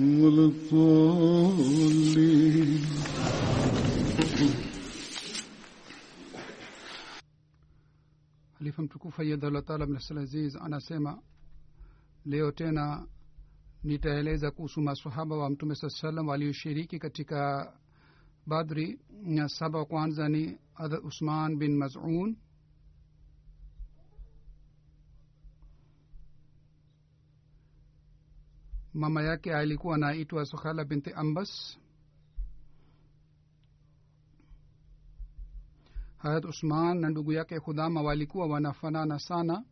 ولا الضالين halifa mtukufu ayadhallah taala mnasalaziz anasema leo tena nitaeleza kuhusu masahaba wa mtume saa salam walioshiriki katika badri na saba wa kwanza ni hadrat usman bin mazun mama yake alikuwa anaitwa sukhala binti ambas. Harat usman na ndugu yake khudhama walikuwa wanafanana sana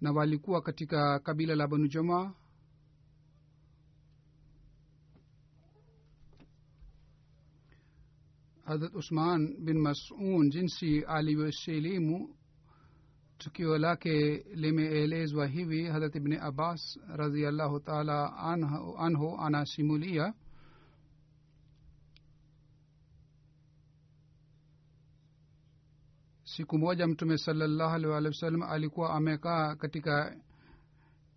na walikuwa katika kabila la banu jama. Hadrat usman bin masun jinsi alivyosilimu tukio lake limeelezwa hivi harat ibni abbas raziallahu taala anhu, anasimulia siku moja mtume salallahu alih walih wasallam alikuwa amekaa katika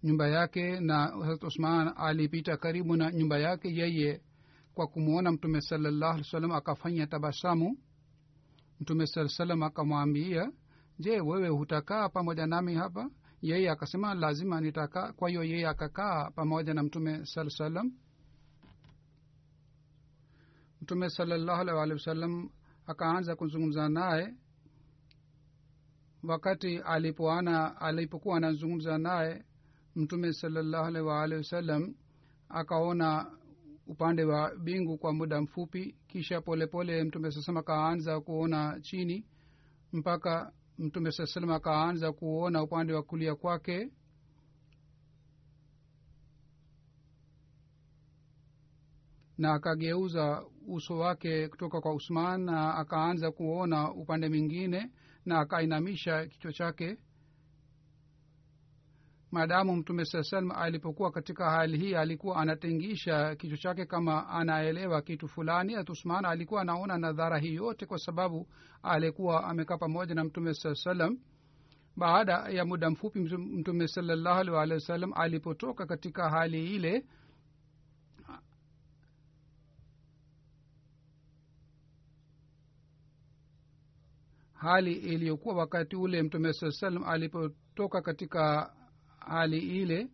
nyumba yake na harat usman alipita karibu na nyumba yake yeye kwa kumwona mtume salallahu alih wasallam akafanya tabasamu. Mtume saa salam akamwambia je wewe hutakaa pamoja nami hapa? Yeye akasema lazima nitakaa. Kwa hiyo yeye akakaa pamoja na mtume saa salam mtume salallahu alih akaanza kuzungumza naye. Wakati alipoana alipokuwa anazungumza naye mtume salallahu alaihi waalihi wasallam akaona upande wa bingu kwa muda mfupi kisha polepole mtume saa salam akaanza kuona chini mpaka mtume saa salam akaanza kuona upande wa kulia kwake. Na akageuza uso wake kutoka kwa usman na akaanza kuona upande mwingine na akainamisha kichwa chake maadamu mtume saa salam alipokuwa katika hali hii alikuwa anatingisha kichwa chake kama anaelewa kitu fulani. Athusman alikuwa anaona nadhara hii yote kwa sababu alikuwa amekaa pamoja na mtume saa salam baada ya muda mfupi mtume salallahu wasallam alipotoka katika hali ile hali iliyokuwa wakati ule mtume saa salam alipotoka katika hali ile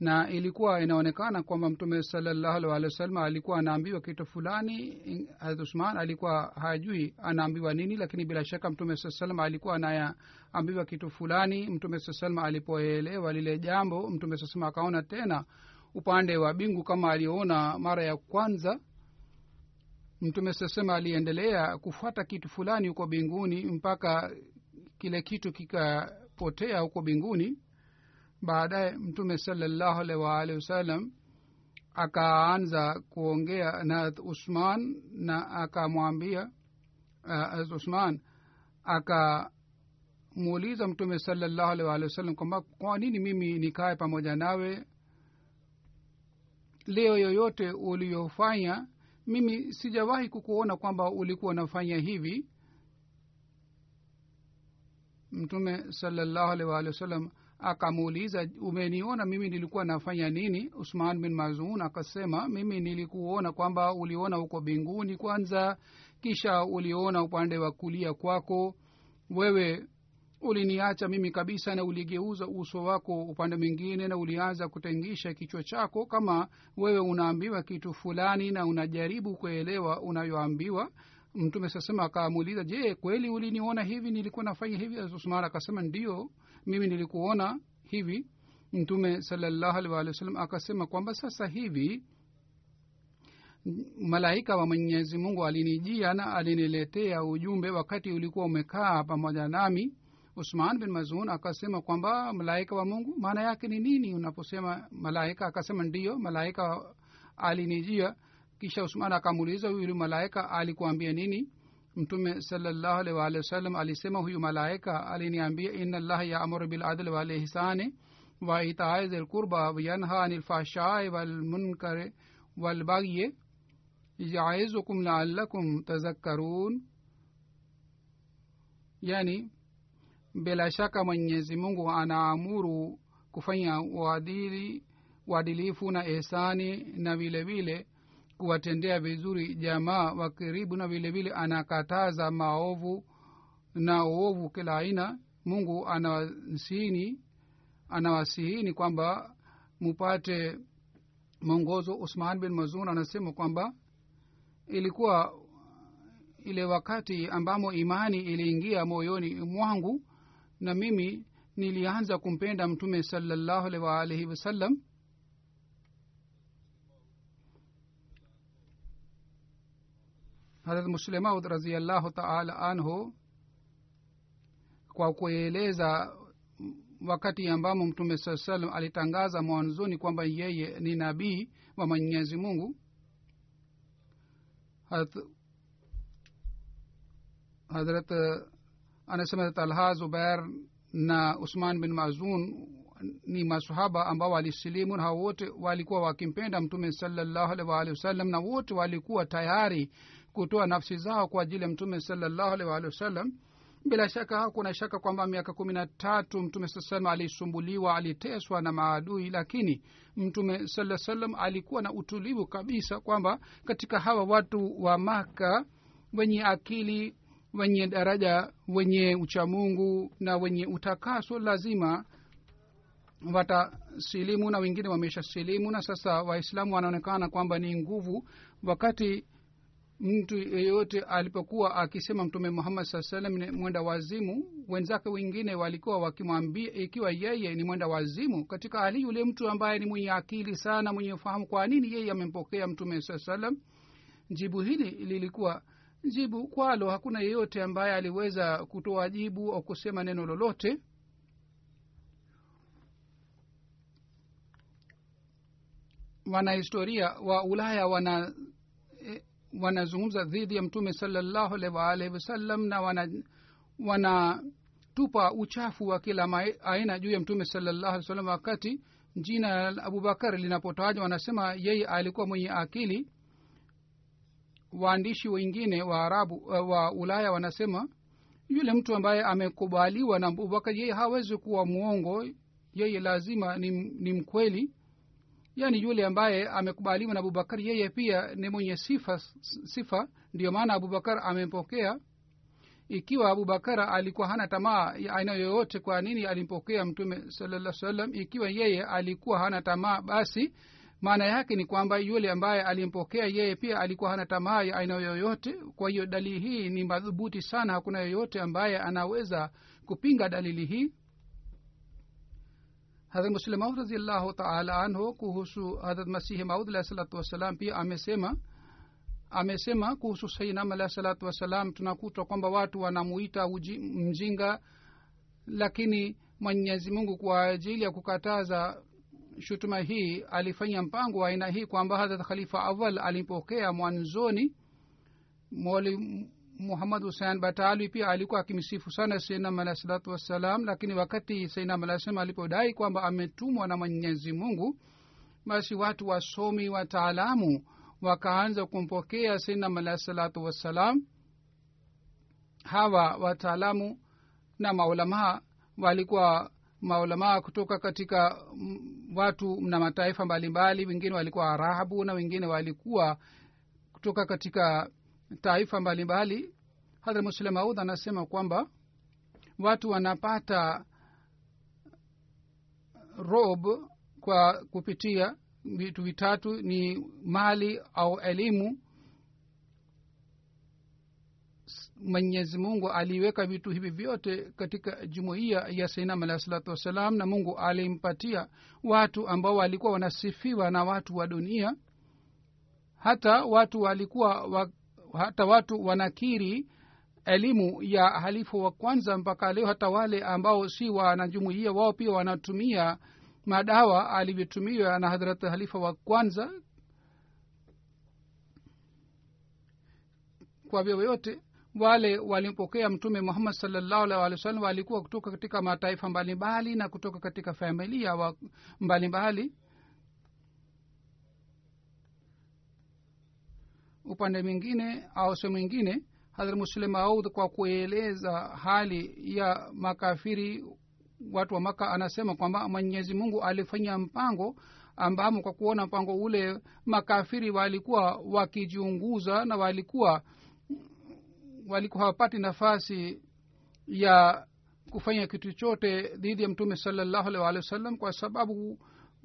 na ilikuwa inaonekana kwamba mtume salallahu alih walih wasallam alikuwa anaambiwa kitu fulani harat usman alikuwa hajui anaambiwa nini lakini bila shaka mtume saa salam alikuwa anaambiwa kitu fulani. Mtume saa salam alipoelewa lile jambo mtume saa salama akaona tena upande wa bingu kama aliona mara ya kwanza. Mtume sasema aliendelea kufuata kitu fulani huko binguni mpaka kile kitu kikapotea huko binguni baadaye mtume salallahu alaihi waalihi wasallam akaanza kuongea na usman na akamwambia uh, usman akamuuliza mtume salallahu alaihi waalihi wasallam kwamba kwa nini mimi nikae pamoja nawe? Leo yoyote uliyofanya mimi sijawahi kukuona kwamba ulikuwa unafanya hivi. Mtume salallahu alaihi waalihi wasallam akamuuliza umeniona mimi nilikuwa nafanya nini? Usman bin mazun akasema mimi nilikuona kwamba uliona uko mbinguni kwanza kisha uliona upande wa kulia kwako. Wewe uliniacha mimi kabisa na uligeuza uso wako upande mwingine na ulianza kutengisha kichwa chako kama wewe unaambiwa kitu fulani na unajaribu kuelewa unayoambiwa. Mtume sasema akamuuliza je kweli uliniona hivi nilikuwa nafanya hivi? Usman akasema ndio mimi nilikuona hivi mtume salallahu alih walih wa sallam akasema kwamba sasa hivi malaika wa mwenyezi mungu alinijia na aliniletea ujumbe wakati ulikuwa umekaa pamoja nami. Usman bin mazun akasema kwamba malaika wa mungu maana yake ni nini? Unaposema malaika akasema ndiyo malaika alinijia. Kisha usman akamuuliza huyu malaika alikuambia nini mtume salallahu alaihi waalihi wasallam alisema huyu malaika aliniambia ina llaha yaamuru biladli walihsani wa itaai zi lqurba wayanha ani lfahshai walmunkari walbagyi yaizukum laalakum tazakkarun yani bila shaka mwenyezi mungu anaamuru kufanya uadili uadilifu na ehsani na vile vile kuwatendea vizuri jamaa wa karibu na vile vile anakataza maovu na uovu kila aina. Mungu anawasihini anawasihini kwamba mupate mwongozo. Usman bin mazun anasema kwamba ilikuwa ile wakati ambamo imani iliingia moyoni mwangu na mimi nilianza kumpenda mtume salallahu alaihi wasallam harat muslemaud raziallahu taala anhu kwa kueleza wakati ambamo mtume saa salam alitangaza mwanzoni kwamba yeye ni nabii wa mwenyezi mungu harat anasema talha zubair na usman bin mazun ni masahaba ambao walisilimu na wote walikuwa wakimpenda mtume salallahu alaihi waalihi wasallam na wote walikuwa tayari kutoa nafsi zao kwa ajili ya mtume salallahu alaihi waalihi wasallam bila shaka hakuna shaka kwamba miaka kumi na tatu mtume saa salam alisumbuliwa aliteswa na maadui lakini mtume saa salam alikuwa na utulivu kabisa kwamba katika hawa watu wa maka wenye akili wenye daraja wenye uchamungu na wenye utakaso lazima watasilimu na wengine wamesha silimu na sasa waislamu wanaonekana kwamba ni nguvu wakati mtu yeyote alipokuwa akisema mtume muhammad saa salam ni mwenda wazimu wenzake wengine walikuwa wakimwambia ikiwa yeye ni mwenda wazimu katika hali yule mtu ambaye ni mwenye akili sana mwenye ufahamu kwa nini yeye amempokea mtume saa salam jibu hili lilikuwa jibu kwalo hakuna yeyote ambaye aliweza kutoa jibu au kusema neno lolote. Wanahistoria wa ulaya wana wanazungumza dhidi ya mtume salallahu alaihi waalihi wasallam na wana wanatupa uchafu wa kila aina juu ya mtume salallahu alih wasallam wakati jina la abubakar linapotajwa. Wanasema yeye alikuwa mwenye akili. Waandishi wengine wa arabu wa ulaya wanasema yule mtu ambaye amekubaliwa na abubakar yeye hawezi kuwa mwongo. Yeye lazima ni, ni mkweli yaani yule ambaye amekubaliwa na abubakar yeye pia ni mwenye sifa sifa. Ndiyo maana abubakar amempokea. Ikiwa abubakar alikuwa hana tamaa ya aina yoyote kwa nini alimpokea mtume salaa salam ikiwa yeye alikuwa hana tamaa basi maana yake ni kwamba yule ambaye alimpokea yeye pia alikuwa hana tamaa ya aina yoyote. Kwa hiyo dalili hii ni madhubuti sana. Hakuna yoyote ambaye anaweza kupinga dalili hii hadrat muslim maud raziallahu taala anhu kuhusu hadrat masihi maud alahi salatu wassalam pia amesema amesema kuhusu sainam alahi salatu wassalam tunakutwa kwamba watu wanamuita mjinga lakini mwenyezi mungu kwa ajili ya kukataza shutuma hii alifanya mpango wa aina hii kwamba hadrat khalifa awal alimpokea mwanzoni muhammad husein batalwi pia alikuwa akimsifu sana seinam alahi salatu wassalam lakini wakati seinam alahi alipodai kwamba ametumwa na mwenyezi mungu basi watu wasomi wataalamu wakaanza kumpokea seinam alahi salatu wassalam. Hawa wataalamu na maulamaa walikuwa maulamaa kutoka katika watu na mataifa mbalimbali wengine walikuwa arabu na wengine walikuwa kutoka katika taifa mbalimbali. Hadhra muslim maud anasema kwamba watu wanapata rob kwa kupitia vitu vitatu ni mali au elimu. Mwenyezi mungu aliweka vitu hivi vyote katika jumuiya ya sainam alahi salatu wassalam na mungu alimpatia watu ambao walikuwa wanasifiwa na watu wa dunia. Hata watu walikuwa wa, hata watu wanakiri elimu ya halifu wa kwanza mpaka leo hata wale ambao si wanajumuia wao pia wanatumia madawa alivyotumiwa na hadrat halifa wa kwanza. Kwa vyoyote wale walimpokea mtume muhammad salllahu alih walih wasallam walikuwa kutoka katika mataifa mbalimbali na kutoka katika familia mbalimbali mbalimbali upande mwingine au sehemu mwingine hadhrat muslim aud kwa kueleza hali ya makafiri watu wa maka anasema kwamba mwenyezi mungu alifanya mpango ambamo kwa kuona mpango ule makafiri walikuwa wakijiunguza na walikuwa walikuwa hawapati nafasi ya kufanya kitu chote dhidi ya mtume salallahu alih walih wa sallam kwa sababu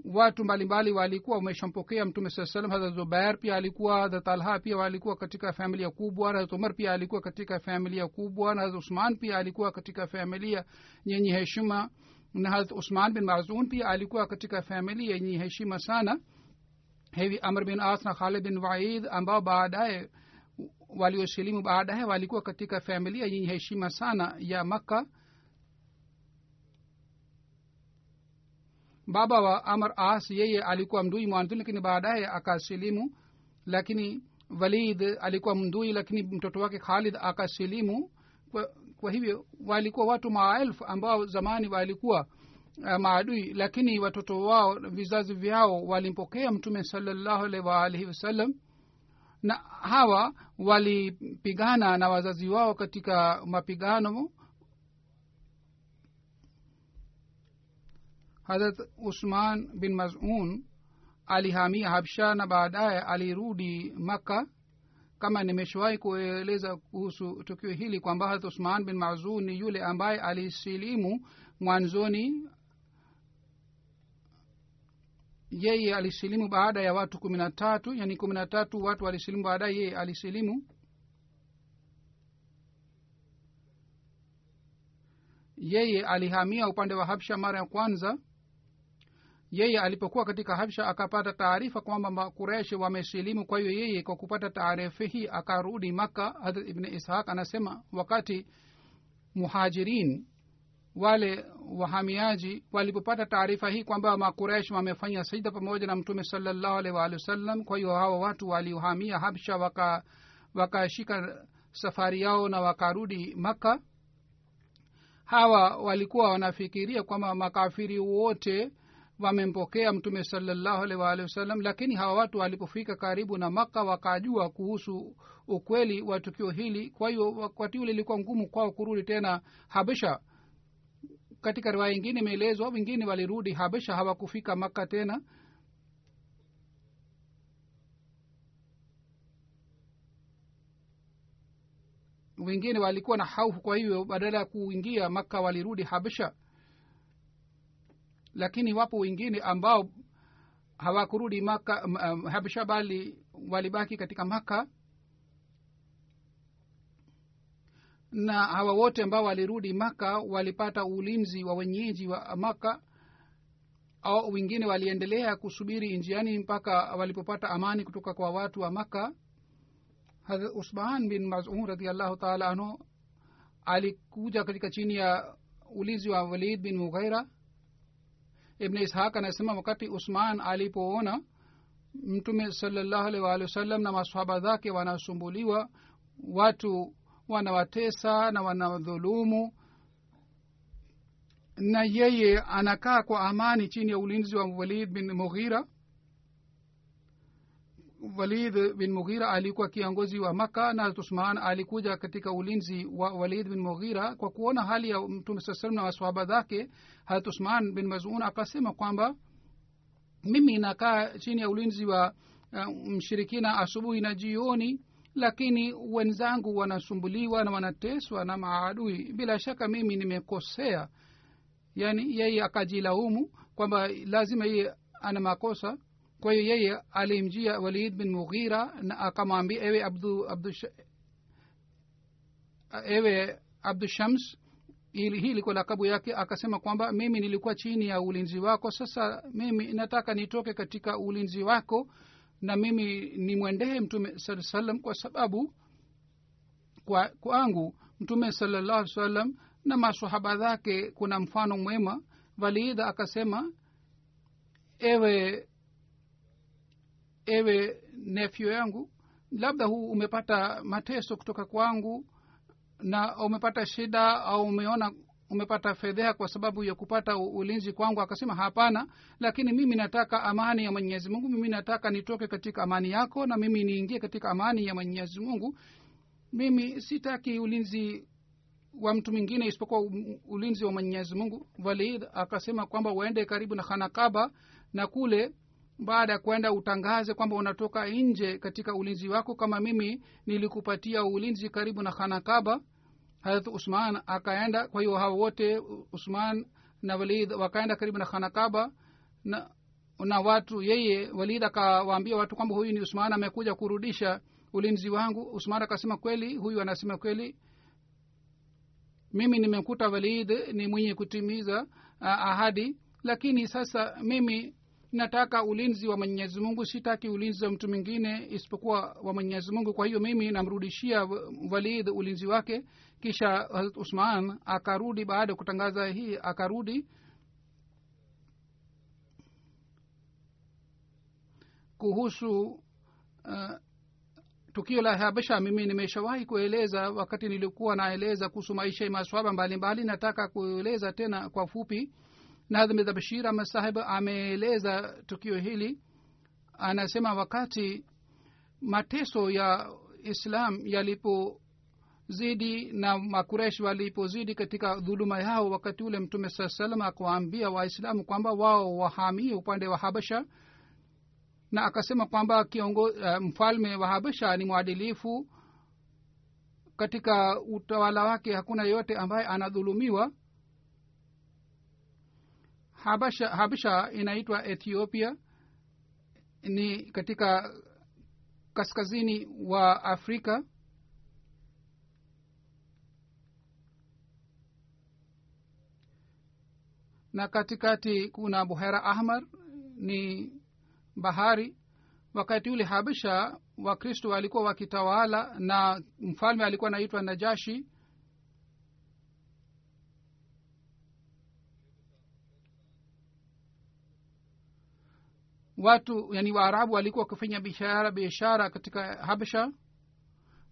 watu mbalimbali walikuwa wameshampokea mtume saa salam hadrat zubair pia alikuwa hadrat talha pia walikuwa katika familia kubwa. Hadrat umar pia alikuwa katika familia kubwa. Na hadrat usman pia alikuwa katika familia yenye heshima. Na hadrat usman bin mazun pia alikuwa katika familia yenye heshima sana. Hivi amr bin as na khalid bin waid ambao baadaye waliosilimu baadaye walikuwa katika familia yenye heshima sana ya makka baba wa amr as yeye alikuwa mdui mwanzoni lakini baadaye akasilimu lakini walid alikuwa mdui lakini mtoto wake khalid akasilimu. Kwa, kwa hivyo walikuwa watu maelfu ambao zamani walikuwa uh, maadui lakini watoto wao vizazi vyao walimpokea mtume salallahu alaihi waalihi wasallam na hawa walipigana na wazazi wao katika mapigano harat usman bin mazun alihamia habsha na baadaye alirudi makka. Kama nimeshawahi kueleza kuhusu tukio hili kwamba harat usman bin mazun ni yule ambaye alisilimu mwanzoni. Yeye alisilimu baada ya watu kumi na tatu yani kumi na tatu watu walisilimu baadaye yeye alisilimu. Yeye alihamia upande wa habsha mara ya kwanza yeye alipokuwa katika habsha akapata taarifa kwamba makureshi wamesilimu. Kwa hiyo yeye kwa kupata taarifa hii akarudi makka. Hadrat ibni ishaq anasema wakati muhajirin wale wahamiaji walipopata taarifa hii kwamba makuresh wamefanya sijda pamoja na mtume salallahu alaihi waalihi wasallam kwa hiyo hawa watu waliohamia habsha waka wakashika safari yao na wakarudi makka. Hawa walikuwa wanafikiria kwamba makafiri wote wamempokea mtume salallahu alaihi waalihi wasallam lakini hawa watu walipofika karibu na makka wakajua kuhusu ukweli wa tukio hili. Kwa hiyo wakati ule ilikuwa ngumu kwao kurudi tena habisha katika riwaya ingine imeelezwa wengine walirudi habesha hawakufika makka tena. Wengine walikuwa na haufu kwa hivyo badala ya kuingia makka walirudi habesha lakini wapo wengine ambao hawakurudi maka um, habsha bali walibaki katika maka na hawa wote ambao walirudi maka walipata ulinzi wa wenyeji wa maka au wengine waliendelea kusubiri njiani mpaka walipopata amani kutoka kwa watu wa maka hadrat usman bin mazun radiallahu taala anhu alikuja katika chini ya ulinzi wa walid bin mughaira ibn ishaq anasema wakati usman alipoona mtume salallahu alaihi waalihi wasallam na masahaba zake wanasumbuliwa watu wanawatesa na wanawadhulumu na yeye anakaa kwa amani chini ya ulinzi wa walid bin mughira walid bin mughira alikuwa kiongozi wa maka na usman alikuja katika ulinzi wa walid bin mughira kwa kuona hali ya mtume saa salam na waswahaba zake. Harat usman bin mazun akasema kwamba mimi nakaa chini ya ulinzi wa uh, mshirikina asubuhi na jioni lakini wenzangu wanasumbuliwa na wanateswa na maadui. Bila shaka mimi nimekosea. Yaani yeye akajilaumu kwamba lazima yeye ana makosa kwa hiyo yeye alimjia walid bin mughira na akamwambia ewe abdu, abdu ewe abdushams hii ilikuwa lakabu yake akasema kwamba mimi nilikuwa chini ya ulinzi wako. Sasa mimi nataka nitoke katika ulinzi wako na mimi nimwendee mtume saa salam kwa sababu kwa kwangu mtume salallahu salam na masahaba zake kuna mfano mwema. Walida akasema ewe ewe nefyo yangu labda huu umepata mateso kutoka kwangu na umepata shida au umeona umepata fedheha kwa sababu ya kupata ulinzi kwangu. Akasema hapana lakini mimi nataka amani ya mwenyezi mungu. Mimi nataka nitoke katika amani yako na mimi niingie katika amani ya mwenyezi mungu. Mimi sitaki ulinzi wa mtu mwingine isipokuwa ulinzi wa mwenyezi mungu. Walid akasema kwamba waende karibu na khanakaba na kule baada ya kwenda utangaze kwamba unatoka nje katika ulinzi wako kama mimi nilikupatia ulinzi karibu na khanakaba harat usman akaenda. Kwa hiyo hao wote usman na walid wakaenda karibu na khanakaba na na watu yeye walid akawaambia watu kwamba huyu ni usman amekuja kurudisha ulinzi wangu. Usman akasema kweli huyu anasema kweli mimi nimekuta walid ni mwenye kutimiza ahadi. Lakini sasa mimi nataka ulinzi wa mwenyezi mungu. Sitaki ulinzi wa mtu mwingine isipokuwa wa mwenyezi mungu. Kwa hiyo mimi namrudishia walid ulinzi wake. Kisha hazrat usman akarudi baada ya kutangaza hii akarudi. Kuhusu uh, tukio la habasha mimi nimeshawahi kueleza wakati nilikuwa naeleza kuhusu maisha ya maswaba mbalimbali. Nataka kueleza tena kwa fupi nadhmidha bashir ama sahib ameeleza tukio hili. Anasema wakati mateso ya islam yalipozidi na makuresh walipozidi katika dhuluma yao wakati ule mtume saa salam akawaambia waislamu kwamba wao wahamie upande wa habasha na akasema kwamba kiongo uh, mfalme wa habasha ni mwadilifu. Katika utawala wake hakuna yeyote ambaye anadhulumiwa habasha habasha inaitwa ethiopia. Ni katika kaskazini wa afrika. Na katikati kuna buhera ahmar ni bahari. Wakati ule habsha wakristo walikuwa wakitawala na mfalme alikuwa anaitwa najashi watu yani waarabu walikuwa wakifanya biashara biashara katika habsha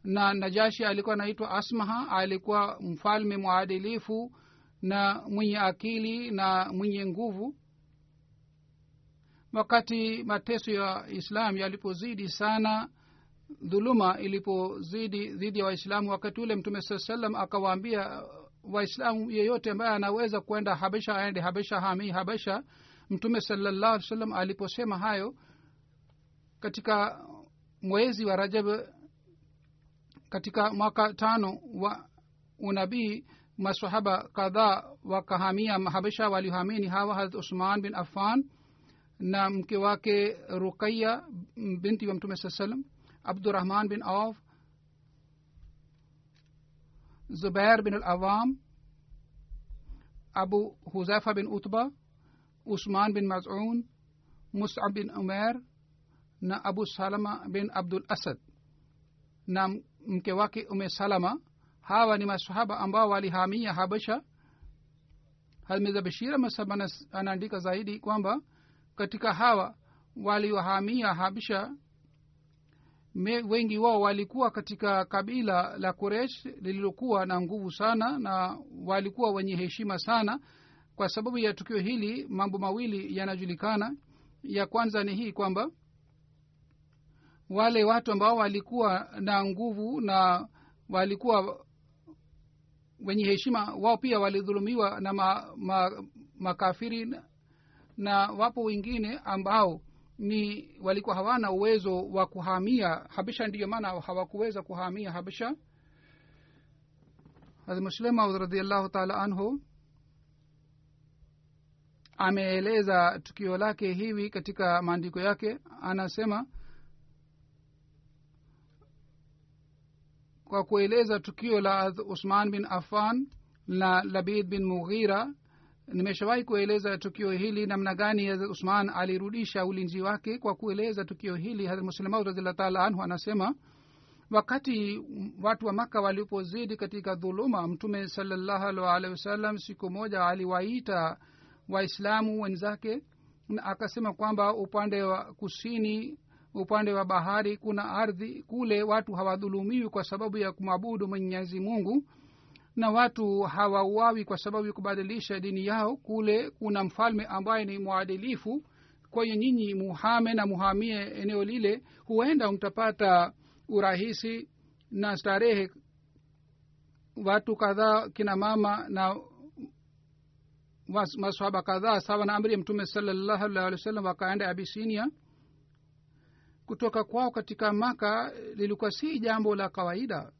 na najashi alikuwa anaitwa asmaha alikuwa mfalme mwadilifu na mwenye akili na mwenye nguvu. Wakati mateso ya islam yalipozidi sana dhuluma ilipozidi dhidi ya waislamu wakati ule mtume saa salam akawaambia waislamu yeyote ambaye anaweza kwenda habesha aende habesha hami habesha mtume salallahu alih sallam aliposema hayo katika mwezi wa rajab katika mwaka tano wa unabii masahaba kadhaa wakahamia habesha waliohamini hawa harat usman bin affan na mke wake ruqaya binti wa mtume saa salam abdurahman bin auf zubair bin alawam abu huzaifa bin utba usman bin mazun musab bin umer na abu salama bin abdul asad. Na mke wake ume salama hawa ni masahaba ambao walihamia habasha. Hazmeza bashira masaba anaandika zaidi kwamba katika hawa waliohamia habisha wengi wao walikuwa katika kabila la kuresh lililokuwa na nguvu sana na walikuwa wenye heshima sana kwa sababu ya tukio hili mambo mawili yanajulikana. Ya kwanza ni hii kwamba wale watu ambao walikuwa na nguvu na walikuwa wenye heshima wao pia walidhulumiwa na ma, ma, makafiri na, na wapo wengine ambao ni walikuwa hawana uwezo wa kuhamia habisha ndiyo maana hawakuweza kuhamia habisha hazmsulema radiallahu taala anhu ameeleza tukio lake hivi katika maandiko yake. Anasema kwa kueleza tukio la usman bin afan na labid bin mughira nimeshawahi kueleza tukio hili namna gani usman alirudisha ulinzi wake. Kwa kueleza tukio hili muslemaud radiallah taala anhu anasema wakati watu wa maka walipozidi katika dhuluma mtume salallahu wasallam siku moja aliwaita waislamu wenzake na akasema kwamba upande wa kusini upande wa bahari kuna ardhi kule watu hawadhulumiwi kwa sababu ya kumwabudu mwenyezi mungu na watu hawauawi kwa sababu ya kubadilisha dini yao. Kule kuna mfalme ambaye ni mwadilifu. Hiyo nyinyi muhame na muhamie eneo lile huenda mtapata urahisi na starehe. Watu kadhaa kina mama na maswahaba kadhaa sawa na amri ya mtume salallahu wa sallam wakaenda abisinia kutoka kwao katika maka lilikuwa si jambo la kawaida.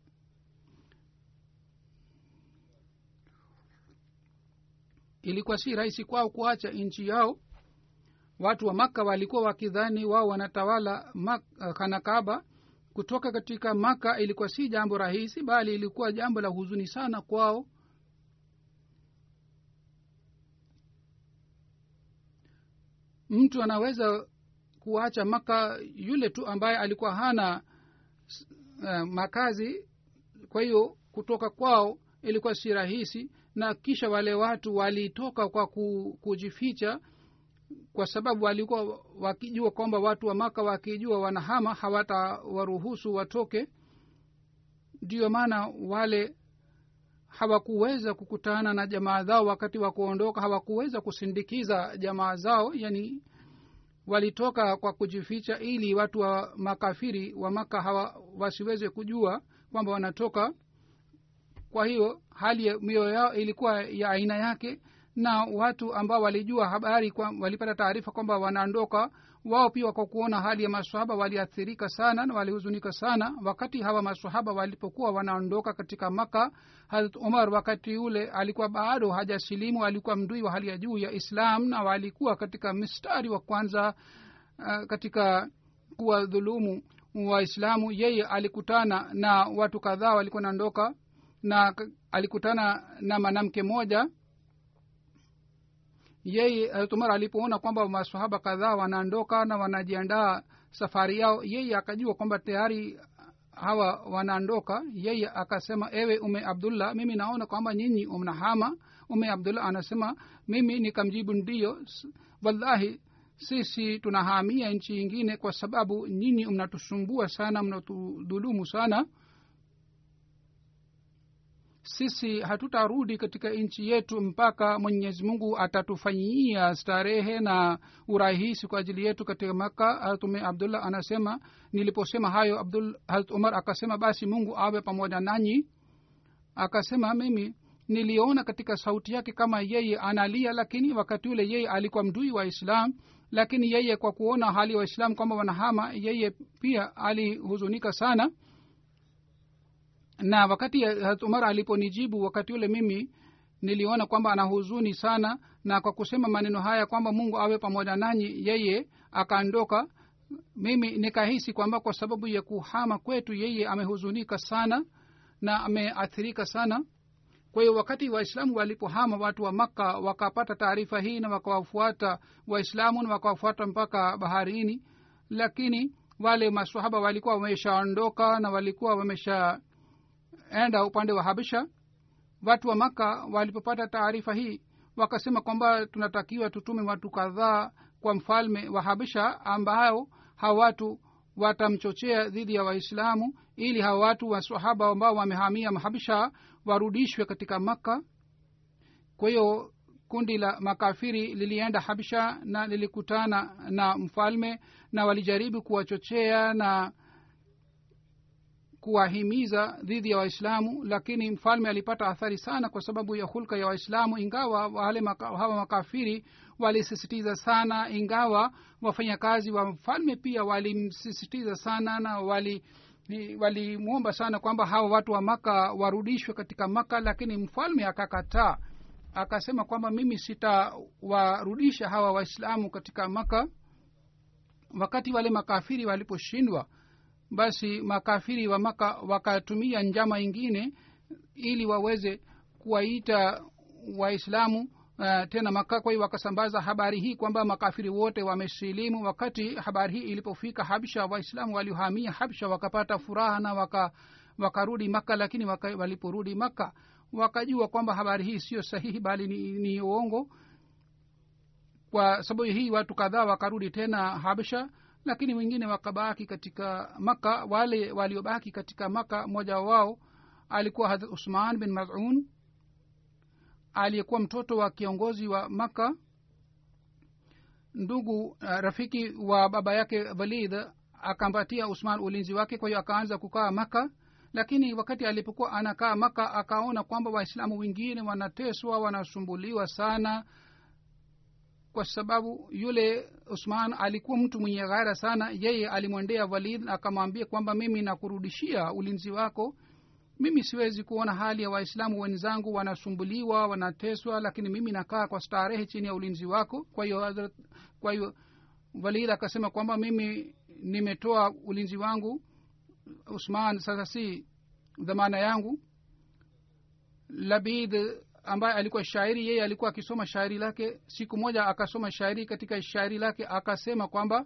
Ilikuwa si rahisi kwao kuacha nchi yao. Watu wa makka walikuwa wakidhani wao wanatawala kanakaba kutoka katika maka ilikuwa si jambo rahisi bali ilikuwa jambo la huzuni sana kwao mtu anaweza kuacha maka yule tu ambaye alikuwa hana uh, makazi. Kwa hiyo kutoka kwao ilikuwa si rahisi na kisha wale watu walitoka kwa kujificha kwa sababu walikuwa wakijua kwamba watu wa maka wakijua wanahama hawatawaruhusu watoke. Ndiyo maana wale hawakuweza kukutana na jamaa zao wakati wa kuondoka hawakuweza kusindikiza jamaa zao yani walitoka kwa kujificha ili watu wa makafiri wa maka hawa wasiweze kujua kwamba wanatoka. Kwa hiyo hali ya mioyo yao ilikuwa ya aina yake na watu ambao walijua habari kwa, walipata taarifa kwamba wanaondoka wao pia kwa kuona hali ya maswahaba waliathirika sana na walihuzunika sana wakati hawa maswahaba walipokuwa wanaondoka katika maka harat umar wakati ule alikuwa bado hajasilimu alikuwa mdui wa hali ya juu ya islam na walikuwa katika mstari wa kwanza uh, katika kuwa dhulumu waislamu. Yeye alikutana na watu kadhaa walikuwa naondoka na alikutana na mwanamke moja yeye umar alipoona kwamba masahaba kadhaa wanaondoka na wanajiandaa safari yao yeye akajua kwamba tayari hawa wanaondoka. Yeye akasema ewe ume abdullah mimi naona kwamba nyinyi mnahama. Ume abdullah anasema mimi nikamjibu ndiyo wallahi sisi tunahamia nchi ingine kwa sababu nyinyi mnatusumbua sana mnatudhulumu sana sisi hatutarudi katika nchi yetu mpaka mwenyezi mungu atatufanyia starehe na urahisi kwa ajili yetu katika maka hatume abdullah anasema niliposema hayo abdul umar akasema basi mungu awe pamoja nanyi. Akasema mimi niliona katika sauti yake kama yeye analia lakini wakati ule yeye alikuwa mdui wa islam lakini yeye kwa kuona hali ya waislamu kwamba wanahama yeye pia alihuzunika sana na wakati harat umar aliponijibu wakati ule mimi niliona kwamba ana huzuni sana na kwa kusema maneno haya kwamba mungu awe pamoja nanyi yeye akaondoka mimi nikahisi kwamba kwa sababu ya kuhama kwetu yeye amehuzunika sana na ameathirika sana. Kwa hiyo wakati waislamu walipohama watu wa makka wakapata taarifa hii na wakawafuata waislamu na wakawafuata mpaka baharini lakini wale masahaba walikuwa wameshaondoka na walikuwa wamesha enda upande wa habisha watu wa maka walipopata taarifa hii wakasema kwamba tunatakiwa tutume watu kadhaa kwa mfalme wa habisha ambao hawa watu watamchochea dhidi ya waislamu ili hawa watu wasahaba ambao wamehamia habsha warudishwe katika makka. Kwa hiyo kundi la makafiri lilienda habsha na lilikutana na mfalme na walijaribu kuwachochea na kuwahimiza dhidi ya waislamu lakini mfalme alipata athari sana kwa sababu ya hulka ya waislamu ingawa wale maka, hawa makafiri walisisitiza sana ingawa wafanyakazi wa mfalme pia walimsisitiza sana na wali walimwomba sana kwamba hawa watu wa maka warudishwe katika maka lakini mfalme akakataa. Akasema kwamba mimi sitawarudisha hawa waislamu katika maka wakati wale makafiri waliposhindwa basi makafiri wa maka wakatumia njama ingine ili waweze kuwaita waislamu uh, tena maka kwa hiyo wakasambaza habari hii kwamba makafiri wote wamesilimu. Wakati habari hii ilipofika habsha waislamu waliohamia habsha wakapata furaha na waka wakarudi maka lakini waka, waliporudi maka wakajua kwamba habari hii sio sahihi bali ni, ni uongo. Kwa sababu hii watu kadhaa wakarudi tena habsha lakini wengine wakabaki katika maka wale waliobaki katika maka mmoja wao alikuwa hadrat usman bin mazun aliyekuwa mtoto wa kiongozi wa maka ndugu uh, rafiki wa baba yake walid akampatia usman ulinzi wake kwa hiyo akaanza kukaa maka lakini wakati alipokuwa anakaa maka akaona kwamba waislamu wengine wanateswa wanasumbuliwa sana kwa sababu yule usman alikuwa mtu mwenye ghara sana. Yeye alimwendea walid akamwambia kwamba mimi nakurudishia ulinzi wako. Mimi siwezi kuona hali ya waislamu wenzangu wanasumbuliwa wanateswa lakini mimi nakaa kwa starehe chini ya ulinzi wako. Kwa hiyo kwa hiyo walid akasema kwamba mimi nimetoa ulinzi wangu usman sasa si dhamana yangu. Labid ambaye alikuwa shairi yeye alikuwa akisoma shairi lake. Siku moja akasoma shairi katika shairi lake akasema kwamba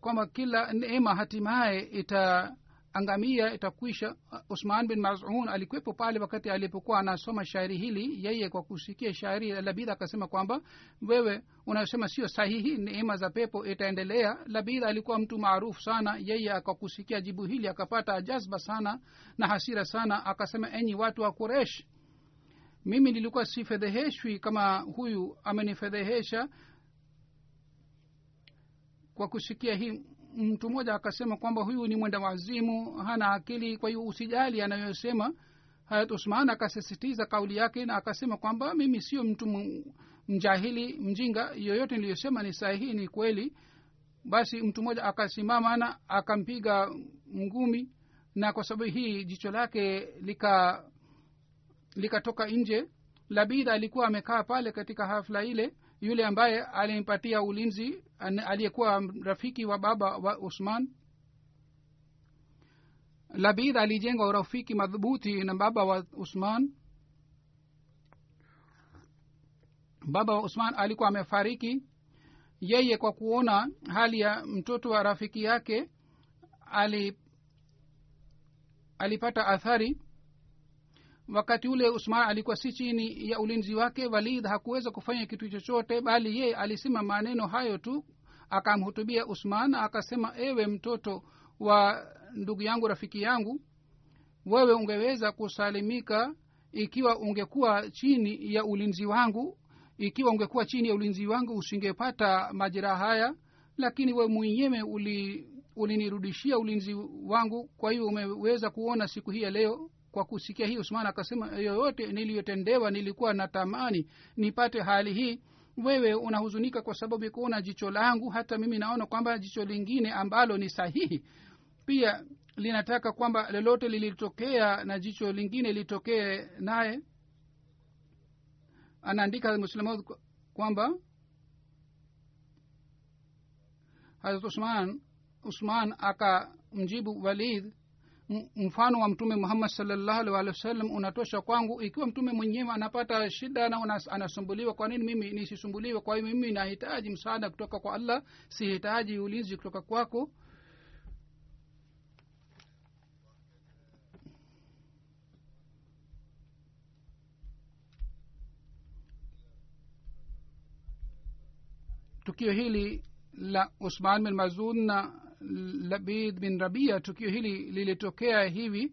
kwamba kila neema hatimaye itaangamia itakwisha. Usman bin mazun alikuwepo pale wakati alipokuwa anasoma shairi hili. Yeye kwa kusikia shairi labid akasema kwamba wewe unasema sio sahihi neema za pepo itaendelea. Labid alikuwa mtu maarufu sana. Yeye akakusikia jibu hili akapata jazba sana na hasira sana akasema enyi watu wa kuresh mimi nilikuwa sifedheheshwi kama huyu amenifedhehesha kwa kusikia hii mtu mmoja akasema kwamba huyu ni mwenda wazimu hana akili kwa hiyo usijali anayosema. Hayat usman akasisitiza kauli yake na akasema kwamba mimi sio mtu mjahili mjinga yoyote niliyosema ni sahihi ni kweli. Basi mtu mmoja akasimama na akampiga ngumi na kwa sababu hii jicho lake lika likatoka nje. Labidha alikuwa amekaa pale katika hafla ile yule ambaye alimpatia ulinzi aliyekuwa rafiki wa baba wa usman. Labidh alijenga urafiki madhubuti na baba wa usman. Baba wa usman alikuwa amefariki. Yeye kwa kuona hali ya mtoto wa rafiki yake ali alipata athari wakati ule usman alikuwa si chini ya ulinzi wake walid hakuweza kufanya kitu chochote bali ye alisema maneno hayo tu. Akamhutubia usman akasema ewe mtoto wa ndugu yangu rafiki yangu wewe ungeweza kusalimika ikiwa ungekuwa chini ya ulinzi wangu? Ikiwa ungekuwa chini ya ulinzi wangu usingepata majeraha haya lakini we mwenyewe uli ulinirudishia ulinzi wangu. Kwa hiyo umeweza kuona siku hii ya leo kwa kusikia hii usman akasema yoyote niliyotendewa nilikuwa natamani nipate hali hii. Wewe unahuzunika kwa sababu kuona jicho langu hata mimi naona kwamba jicho lingine ambalo ni sahihi. Pia linataka kwamba lolote lilitokea na jicho lingine litokee naye. Anaandika muslimu kwamba hazrat usman usman akamjibu walid mfano wa mtume muhammad salllahu alih walih wasallam unatosha kwangu. Ikiwa mtume mwenyewe anapata shida na anasumbuliwa kwa nini mimi nisisumbuliwe? Kwa hiyo mimi nahitaji msaada kutoka kwa allah sihitaji ulinzi kutoka kwako. Tukio hili la usman bin mazun na labid bin rabia tukio hili lilitokea hivi.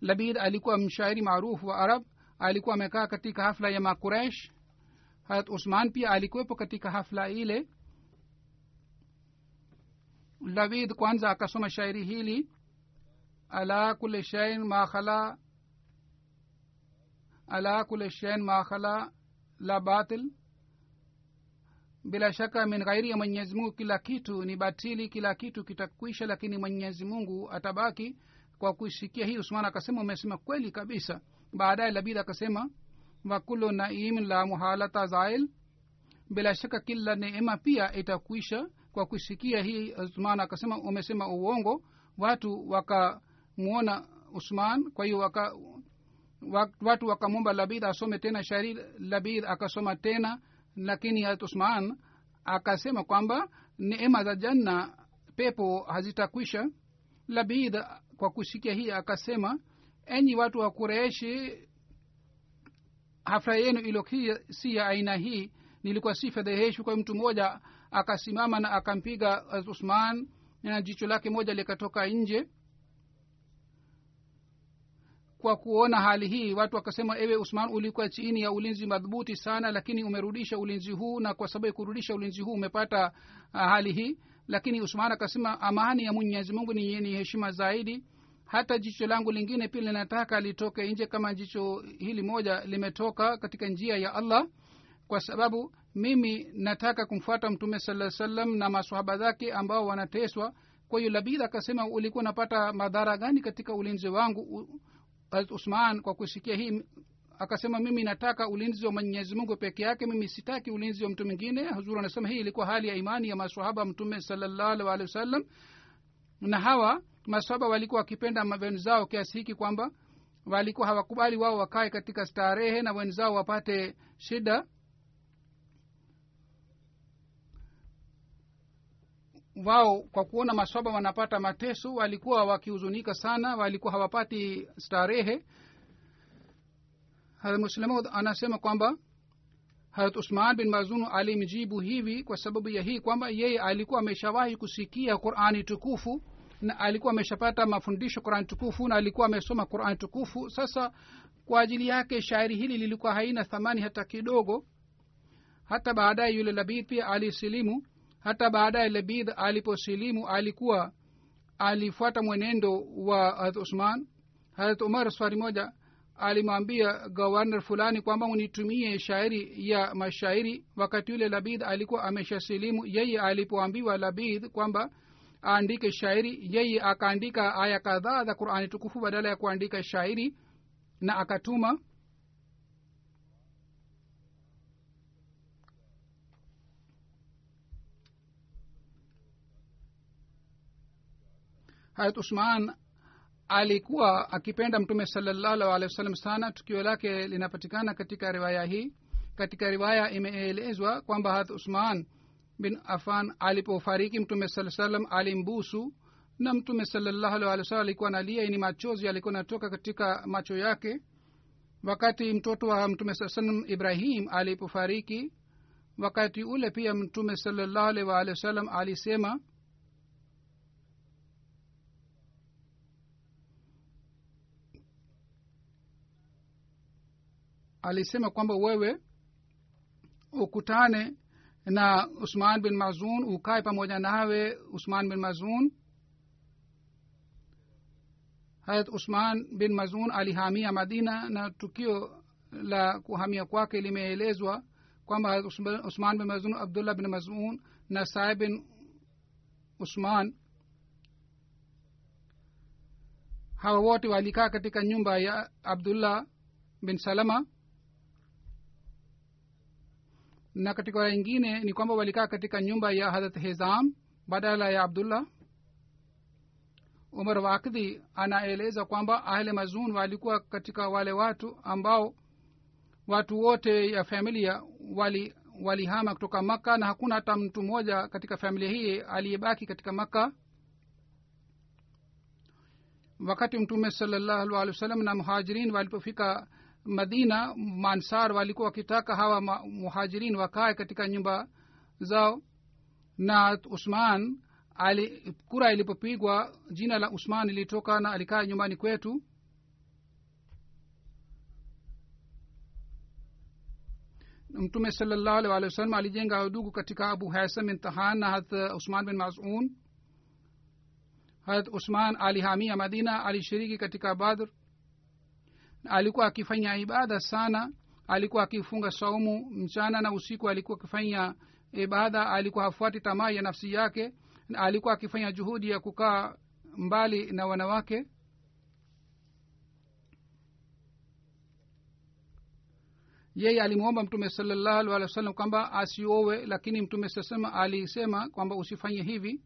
Labid alikuwa mshairi maarufu wa arab alikuwa amekaa katika hafla ya makuresh harat usman pia alikuwepo katika hafla ile. Labid kwanza akasoma shairi hili ala kule shain makhala ala kule shain makhala la batil bila shaka min ghairi ya mwenyezi mungu kila kitu ni batili kila kitu kitakwisha lakini mwenyezi mungu atabaki kwa kuisikia hii usman akasema umesema kweli kabisa. Baadaye labid akasema wakulu naim la muhalata zail. Bila shaka kila neema pia itakwisha kwa kuisikia hii. Usman akasema umesema uongo. Watu wakamwona usman kwa hiyo waka watu wakamwomba labid asome tena shairi labid akasoma tena lakini harat usman akasema kwamba neema za janna pepo hazitakwisha. Labid kwa kusikia hii akasema enyi watu wa kureishi hafla yenu iliokia si ya aina hii. Nilikuwa si fedheheshi kwa mtu mmoja akasimama na akampiga usman na jicho lake moja likatoka nje kwa kuona hali hii. Watu wakasema ewe usman ulikuwa chini ya ulinzi madhubuti sana lakini umerudisha ulinzi huu na kwa sababu ya kurudisha ulinzi huu umepata uh, hali hii. Lakini usman akasema amani ya mwenyezi mungu ni ni heshima zaidi. Hata jicho langu lingine pia linataka litoke nje kama jicho hili moja limetoka katika njia ya allah. Kwa sababu mimi nataka kumfuata mtume saa salam na masohaba zake ambao wanateswa. Kwa hiyo labidha akasema ulikuwa unapata madhara gani katika ulinzi wangu usman kwa kusikia hii akasema mimi nataka ulinzi wa mwenyezi mungu peke yake mimi sitaki ulinzi wa mtu mwingine. Huzuru anasema hii ilikuwa hali ya imani ya masahaba mtume salallahu alehi wasallam. Na hawa masahaba walikuwa wakipenda wenzao kiasi hiki kwamba walikuwa hawakubali wao wakae katika starehe na wenzao wapate shida wao kwa kuona maswaba wanapata mateso walikuwa wakihuzunika sana walikuwa hawapati starehe. Muslimud anasema kwamba harat usman bin mazunu alimjibu hivi kwa sababu ya hii kwamba yeye alikuwa ameshawahi kusikia qurani tukufu na alikuwa ameshapata mafundisho qurani tukufu na alikuwa amesoma qurani tukufu. Sasa kwa ajili yake shairi hili lilikuwa haina thamani hata kidogo. Hata baadaye yule labid pia alisilimu hata baadaye labidh aliposilimu alikuwa alifuata mwenendo wa harat usman. Harat umar safari moja alimwambia gవర్ner fulani kwamba unitumie shairi ya mashairi. Wakati yule labidh alikuwa ameshasilimu yeye alipoambiwa labidh kwamba aandike shairi yeye akaandika aya kadhaa za qurani tukufu badala ya kuandika shairi na akatuma harat usman alikuwa akipenda mtume salallahu alehi wasallam sana. Tukio lake linapatikana katika riwaya hii. Katika riwaya imeelezwa kwamba harat usman bin afan alipofariki mtume saa salam alimbusu na mtume salallahu alehi wa sallam alikuwa nalia ni machozi alikuwa natoka katika macho yake. Wakati mtoto wa mtume saa salam ibrahim alipofariki wakati ule pia mtume salallahu alehi waalihi wasallam alisema alisema kwamba wewe ukutane na usman bin mazun ukae pamoja nawe usman bin mazun. Harat usman bin mazun alihamia madina na tukio la kuhamia kwake limeelezwa kwamba usman bin mazun abdullah bin mazun na saib bin usman hawa wote walikaa katika nyumba ya abdullah bin salama na katika waya ingine ni kwamba walikaa katika nyumba ya hadrat hezam badala ya abdullah. Umar wakidhi anaeleza kwamba ahle mazun walikuwa katika wale watu ambao watu wote ya familia wali walihama kutoka makka na hakuna hata mtu mmoja katika familia hii aliyebaki katika makka. Wakati mtume salallahu alih wa sallam na muhajirin walipofika madina mansar walikuwa wakitaka hawa muhajirin wakae katika nyumba zao. Na usman ali kura ilipopigwa jina la usman ilitoka na alikaa nyumbani kwetu. Mtume salallahu alih walih wasallam alijenga udugu katika abu hasam intahan na hat usman bin mazun. Hat usman alihamia madina alishiriki katika badr alikuwa akifanya ibada sana alikuwa akifunga saumu mchana na usiku alikuwa akifanya ibada alikuwa hafuati tamaa ya nafsi yake alikuwa akifanya juhudi ya kukaa mbali na wanawake. Yeye alimwomba mtume salallahu wa sallam kwamba asiowe lakini mtume sasema alisema kwamba usifanye hivi.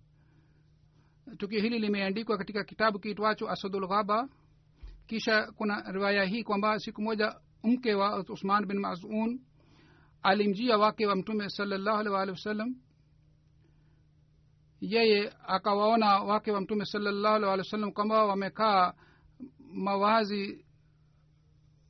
Tukio hili limeandikwa katika kitabu kiitwacho asadul ghaba kisha kuna riwaya hii kwamba siku moja mke wa usman bin mazun alimjia wake wa mtume salallahu alih waalihi wasallam. Yeye akawaona wake wa mtume salallahu alih waalihi wasallam kwamba wamekaa mawazi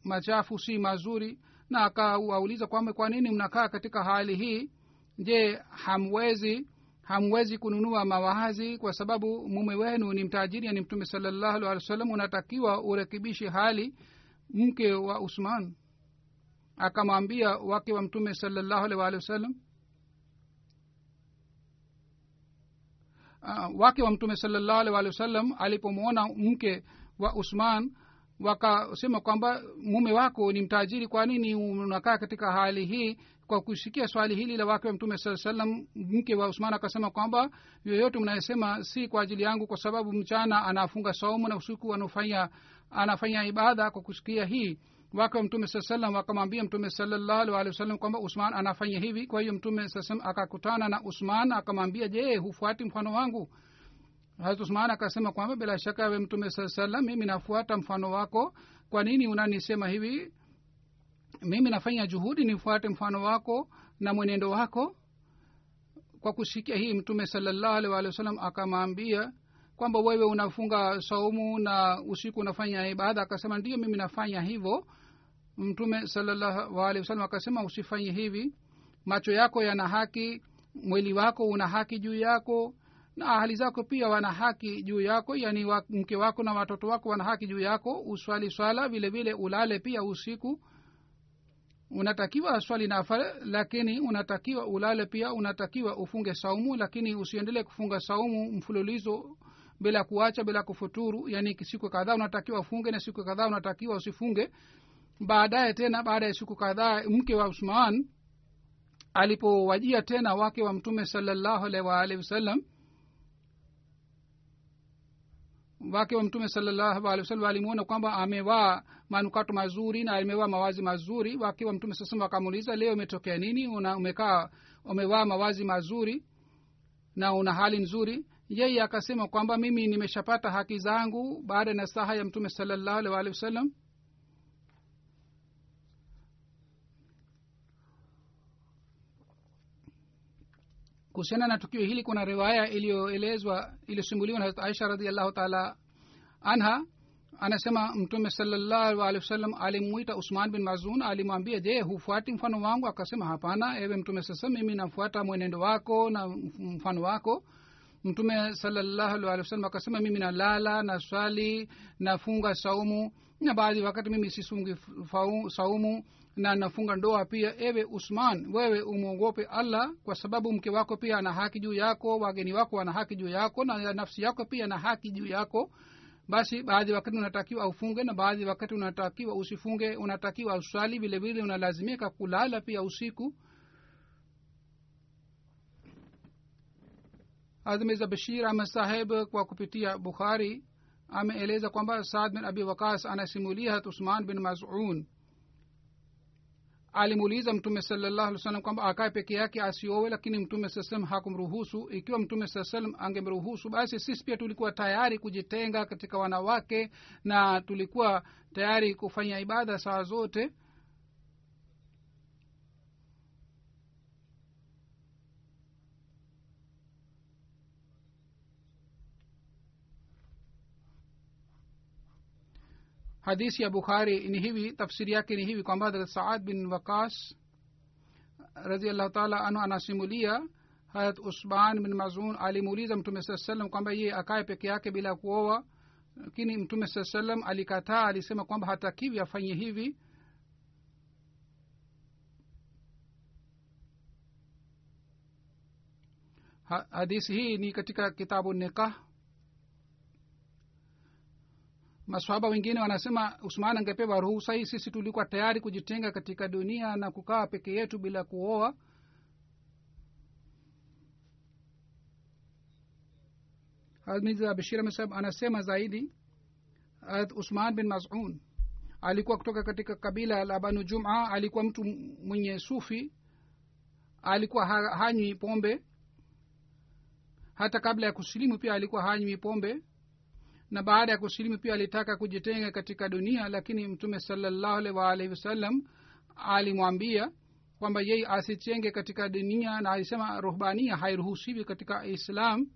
machafu si mazuri na akawauliza kwamba kwa nini mnakaa katika hali hii? Je hamwezi hamwezi kununua mawazi kwa sababu mume wenu ni mtajiri yani mtume salallahu alih wa sallam unatakiwa urekebishe hali mke wa usman. Akamwambia wake wa mtume salallahu alih waalihi wasallam uh, wake wa mtume salallahu alih waalihi wasallam alipomwona mke wa usman wakasema kwamba mume wako ni mtajiri kwa nini unakaa katika hali hii kwa kusikia swali hili la wake wa mtume saa salam mke wa usman akasema kwamba yoyote mnayesema si kwa ajili yangu kwa sababu mchana anafunga saumu na usiku anafanya anafanya ibada kwa kusikia hii. Wake wa mtume saa salam wakamwambia mtume salallahu wasallam kwamba usman anafanya hivi. Kwa hiyo mtume saa akakutana na usman akamwambia je hufuati mfano wangu? Hazrat usman akasema kwamba bila shaka we mtume saa salam mimi nafuata mfano wako. Kwa nini unanisema hivi mimi nafanya juhudi nifuate mfano wako na mwenendo wako. Kwa kusikia hii mtume salallahu alih walih wasallam akamwambia kwamba wewe unafunga saumu na usiku unafanya ibada akasema ndio mimi nafanya hivyo. Mtume salallahu alehi wasallam akasema usifanye hivi. Macho yako yana haki mwili wako una haki juu yako na ahali zako pia wana haki juu yako yani wa, mke wako na watoto wako wana haki juu yako. Uswali swala vile ulale pia usiku unatakiwa swali nafale lakini unatakiwa ulale pia unatakiwa ufunge saumu lakini usiendelee kufunga saumu mfululizo bila kuacha bila kufuturu. Yani siku kadhaa unatakiwa ufunge na siku kadhaa unatakiwa usifunge. Baadaye tena baada ya siku kadhaa mke wa usman alipowajia tena wake wa mtume salallahu alaihi waalihi wasallam wake wa mtume salallahu alehi wasallam alimwona kwamba amevaa manukato mazuri na amevaa mawazi mazuri. Wake wa mtume saa wakamuuliza leo imetokea nini? Una umekaa umevaa mawazi mazuri na una hali nzuri? Yeye akasema kwamba mimi nimeshapata haki zangu baada ya nasaha ya mtume salallahu wasallam kuhusiana na tukio hili kuna riwaya iliyoelezwa iliyosimuliwa na aisha radiallahu taala anha. Anasema mtume salallahu alehi wasallam alimwita usman bin mazun alimwambia je hufuati mfano wangu akasema hapana ewe mtume sasa mimi nafuata mwenendo wako na mfano wako mtume salallahu alehi wasallam akasema mimi nalala na swali nafunga saumu na baadhi wakati mimi sisungi saumu na nafunga ndoa pia. Ewe usman wewe umwogope allah kwa sababu mke wako pia ana haki juu yako wageni wako wana haki juu yako na nafsi yako pia ana haki juu yako. Basi baadhi wakati unatakiwa ufunge na baadhi wakati unatakiwa usifunge. Unatakiwa uswali vile unalazimika kulala pia usiku. Azmiza bashir ahmed saheb kwa kupitia bukhari ameeleza kwamba saad bin abi wakas anasimulia hat usman bin mazun alimuuliza mtume salallahu alih salam kwamba akae peke yake asiowe lakini mtume saa salam hakumruhusu. Ikiwa mtume saa salam angemruhusu basi sisi pia tulikuwa tayari kujitenga katika wanawake na tulikuwa tayari kufanya ibada saa zote hadisi ya bukhari ni hivi tafsiri yake ni hivi kwamba saad bin wakas raziallahu taala anhu anasimulia harat usman bin mazun alimuuliza mtume saa salam kwamba yeye akaye peke yake bila kuoa lakini mtume saa salam alikataa alisema kwamba hatakiwi afanye hivi. Ha- hadisi hii ni katika kitabu nikah maswahaba wengine wanasema usman angepewa ruhusa hii sisi tulikuwa tayari kujitenga katika dunia na kukaa peke yetu bila kuoa. Bashir anasema zaidi usman bin mazun alikuwa kutoka katika kabila la banu juma alikuwa mtu mwenye sufi alikuwa ha- hanywi pombe. Hata kabla ya kusilimu pia alikuwa hanywi pombe na baada ya kusilimu pia alitaka kujitenga katika dunia lakini mtume salallahu alaihi waalihi wasallam alimwambia kwamba yeye asichenge katika dunia na alisema ruhbania hairuhusiwi katika islam.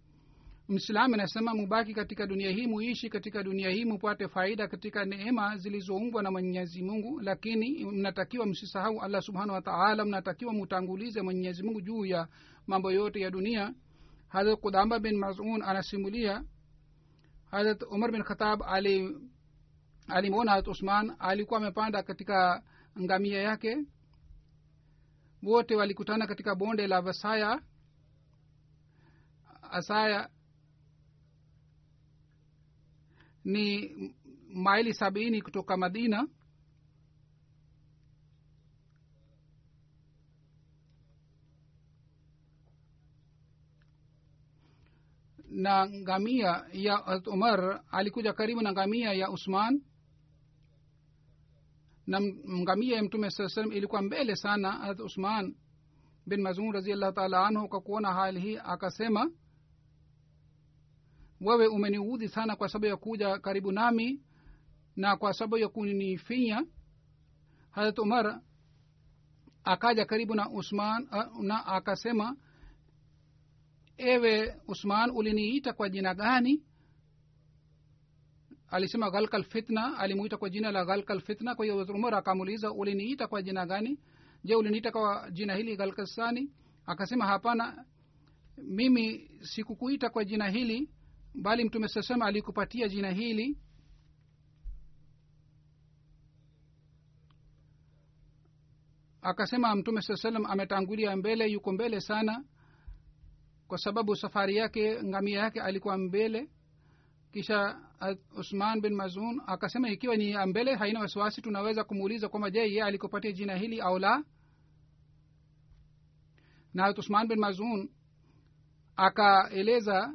Mwislamu anasema mubaki katika dunia hii muishi katika dunia hii mupate faida katika neema zilizoumbwa na mwenyezi mungu. Lakini mnatakiwa msisahau allah subhanahu wataala mnatakiwa mutangulize mwenyezi mungu juu ya mambo yote ya dunia. Hadrat kudamba bin mazun anasimulia hadrat umar bin khatab ali alimwona harat usman alikuwa amepanda katika ngamia yake. Wote walikutana katika bonde la vasaya. Asaya ni maili sabini kutoka madina na ngamia ya harat umar alikuja karibu na ngamia ya usman. Na ngamia ya mtume saa salam ilikuwa mbele sana harat usman bin mazun raziallahu taala anhu kwa kuona hali hii akasema wewe umeniudhi sana kwa sababu ya kuja karibu nami na kwa sababu ya kunifinya. Harat umar akaja karibu na usman uh, na akasema ewe usman uliniita kwa jina gani? Alisema ghalkal fitna alimuita kwa jina la ghalkal fitna. Kwa hiyo umar akamuuliza uliniita kwa jina gani? Je uliniita kwa jina hili ghalkasani akasema hapana mimi sikukuita kwa jina hili bali mtume sasema alikupatia jina hili. Akasema mtume saa salam ametangulia mbele yuko mbele sana kwa sababu safari yake ngamia yake alikuwa mbele. Kisha usman bin mazun akasema ikiwa ni ya mbele haina wasiwasi tunaweza kumuuliza kwamba je ye alikupatia jina hili au la? Na usman bin mazun akaeleza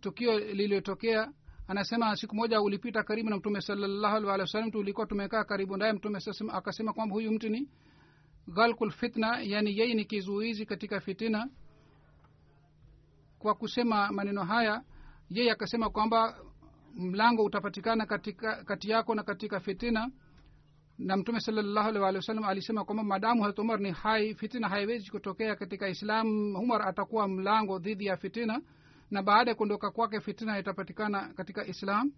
tukio lililotokea. Anasema siku moja ulipita karibu na mtume salallahu alih wa sallam tulikuwa tumekaa karibu naye. Mtume akasema kwamba huyu mtu ni ghalkul fitna yani yeye ni kizuizi katika fitina kwa kusema maneno haya yeye akasema kwamba mlango utapatikana katika kati yako na katika fitina. Na mtume salallahu alih walih wasallam alisema kwamba madamu harat umar ni hai fitina haiwezi kutokea katika islam. Umar atakuwa mlango dhidi ya fitina na baada ya kuondoka kwake fitina itapatikana katika islam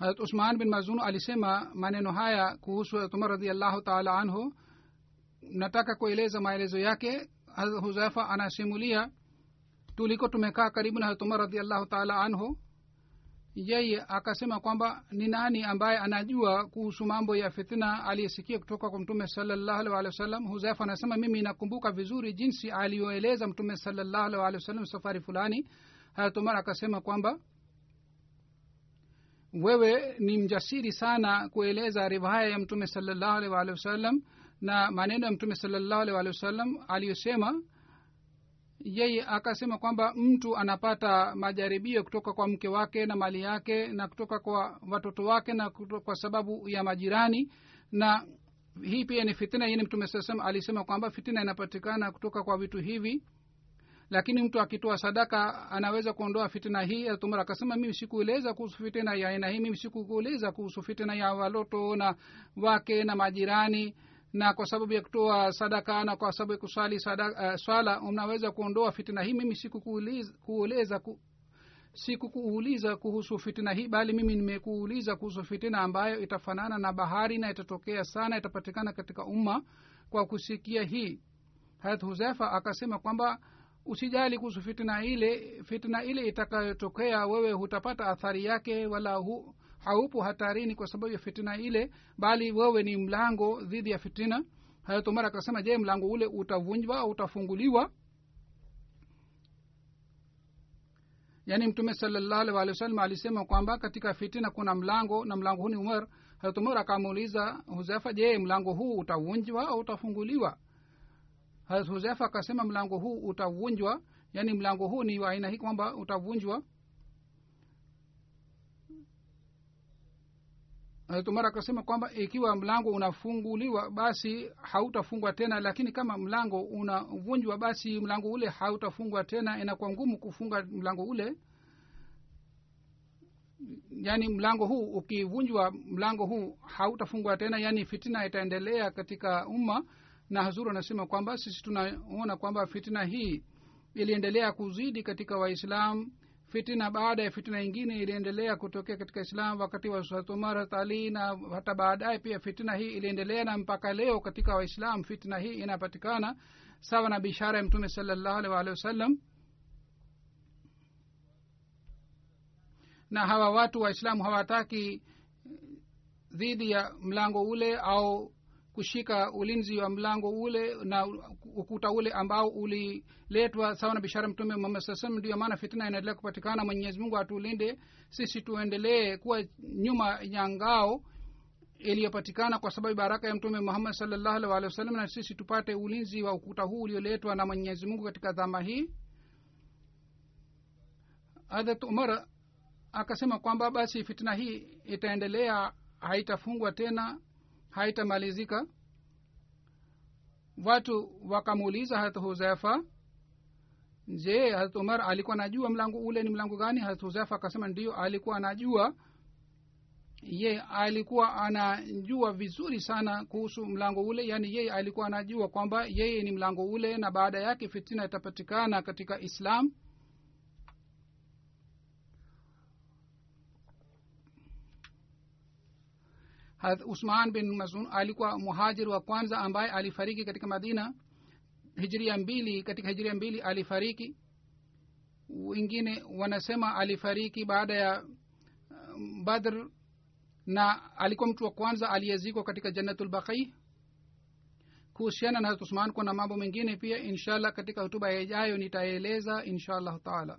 harat usman bin mazun alisema maneno haya kuhusu harat umar radiallahu taala anhu. Nataka kueleza maelezo yake. Huzaifa anasimulia tuliko tumekaa karibu na harat umar radiallahu taala anhu. Yeye akasema kwamba ni nani ambaye anajua kuhusu mambo ya fitina aliyesikia kutoka kwa mtume salallahu alih walih wa sallam? Huzaifa anasema mimi nakumbuka vizuri jinsi aliyoeleza mtume salallahu alih walih wa sallam safari fulani. Harat umar akasema kwamba wewe ni mjasiri sana kueleza rivaya ya mtume salallahu alih walih wasallam na maneno ya mtume salallahu alih walih wasallam aliyosema. Yeye akasema kwamba mtu anapata majaribio kutoka kwa mke wake na mali yake na kutoka kwa watoto wake na kwa sababu ya majirani. Na hii pia ni fitina yini mtume saa alisema kwamba fitina inapatikana kutoka kwa vitu hivi lakini mtu akitoa sadaka anaweza kuondoa fitina hii. Tumar akasema mimi sikueleza kuhusu fitina ya aina hii. Mimi sikukueleza kuhusu fitina ya waloto na wake na majirani. Na kwa sababu ya kutoa sadaka na kwa sababu ya kusali sadaka, uh, swala unaweza kuondoa fitina hii. Mimi sikukueleza ku, sikukuuliza kuhusu fitina hii bali mimi nimekuuliza kuhusu fitina ambayo itafanana na bahari na itatokea sana itapatikana katika umma kwa kusikia hii. Hayat huzefa akasema kwamba usijali kuhusu fitina ile fitina ile itakayotokea wewe hutapata athari yake wala hu, haupo hatarini kwa sababu ya fitina ile bali wewe ni mlango dhidi ya fitina. Hayatomara akasema je mlango ule utavunjwa au utafunguliwa? Yaani mtume salallahu alih walih wasallam alisema kwamba katika fitina kuna mlango na mlango huu ni umar. Harat umar akamuuliza huzefa je mlango huu utavunjwa au utafunguliwa harat huzefa akasema mlango huu utavunjwa yaani mlango huu ni wa aina hii kwamba utavunjwa. Umar akasema kwamba ikiwa mlango unafunguliwa basi hautafungwa tena lakini kama mlango unavunjwa basi mlango ule hautafungwa tena. Inakuwa ngumu kufunga mlango ule. Yaani mlango huu ukivunjwa mlango huu hautafungwa tena yaani fitina itaendelea katika umma na hazuru anasema kwamba sisi tunaona kwamba fitina hii iliendelea kuzidi katika waislam. Fitina baada ya fitina ingine iliendelea kutokea katika islam wakati wa umar ali na hata baadaye pia fitina hii iliendelea na mpaka leo katika waislam fitina hii inapatikana. Sawa na bishara ya mtume salallahu alih waalihi wasallam. Na hawa watu waislamu hawataki dhidi ya mlango ule au kushika ulinzi wa mlango ule na ukuta ule ambao uliletwa sawa na bishara mtume muhammad saa salam ndiyo maana fitina inaendelea kupatikana. Mwenyezi mungu atulinde sisi tuendelee kuwa nyuma ya ngao iliyopatikana kwa sababu baraka ya mtume muhammad salllahu alih walih wasallam na sisi tupate ulinzi wa ukuta huu ulioletwa na mwenyezi mungu katika dhama hii. Hadrat umar akasema kwamba basi fitina hii itaendelea haitafungwa tena haitamalizika. Watu wakamuuliza harat huzefa je harat umar alikuwa anajua mlango ule ni mlango gani? Harat huzefa akasema ndio alikuwa anajua. Ye alikuwa anajua vizuri sana kuhusu mlango ule yaani yeye alikuwa anajua kwamba yeye ni mlango ule na baada yake fitina itapatikana katika islam usman bin masun alikuwa muhajir wa kwanza ambaye alifariki katika madina hijiria mbili katika hijiria mbili alifariki. Wengine wanasema alifariki baada ya um, badr na alikuwa mtu wa kwanza aliyezikwa katika jannatulbaqi kuhusiana na uthman kuna mambo mengine pia inshallah katika hutuba yajayo nitaeleza insha allahu taala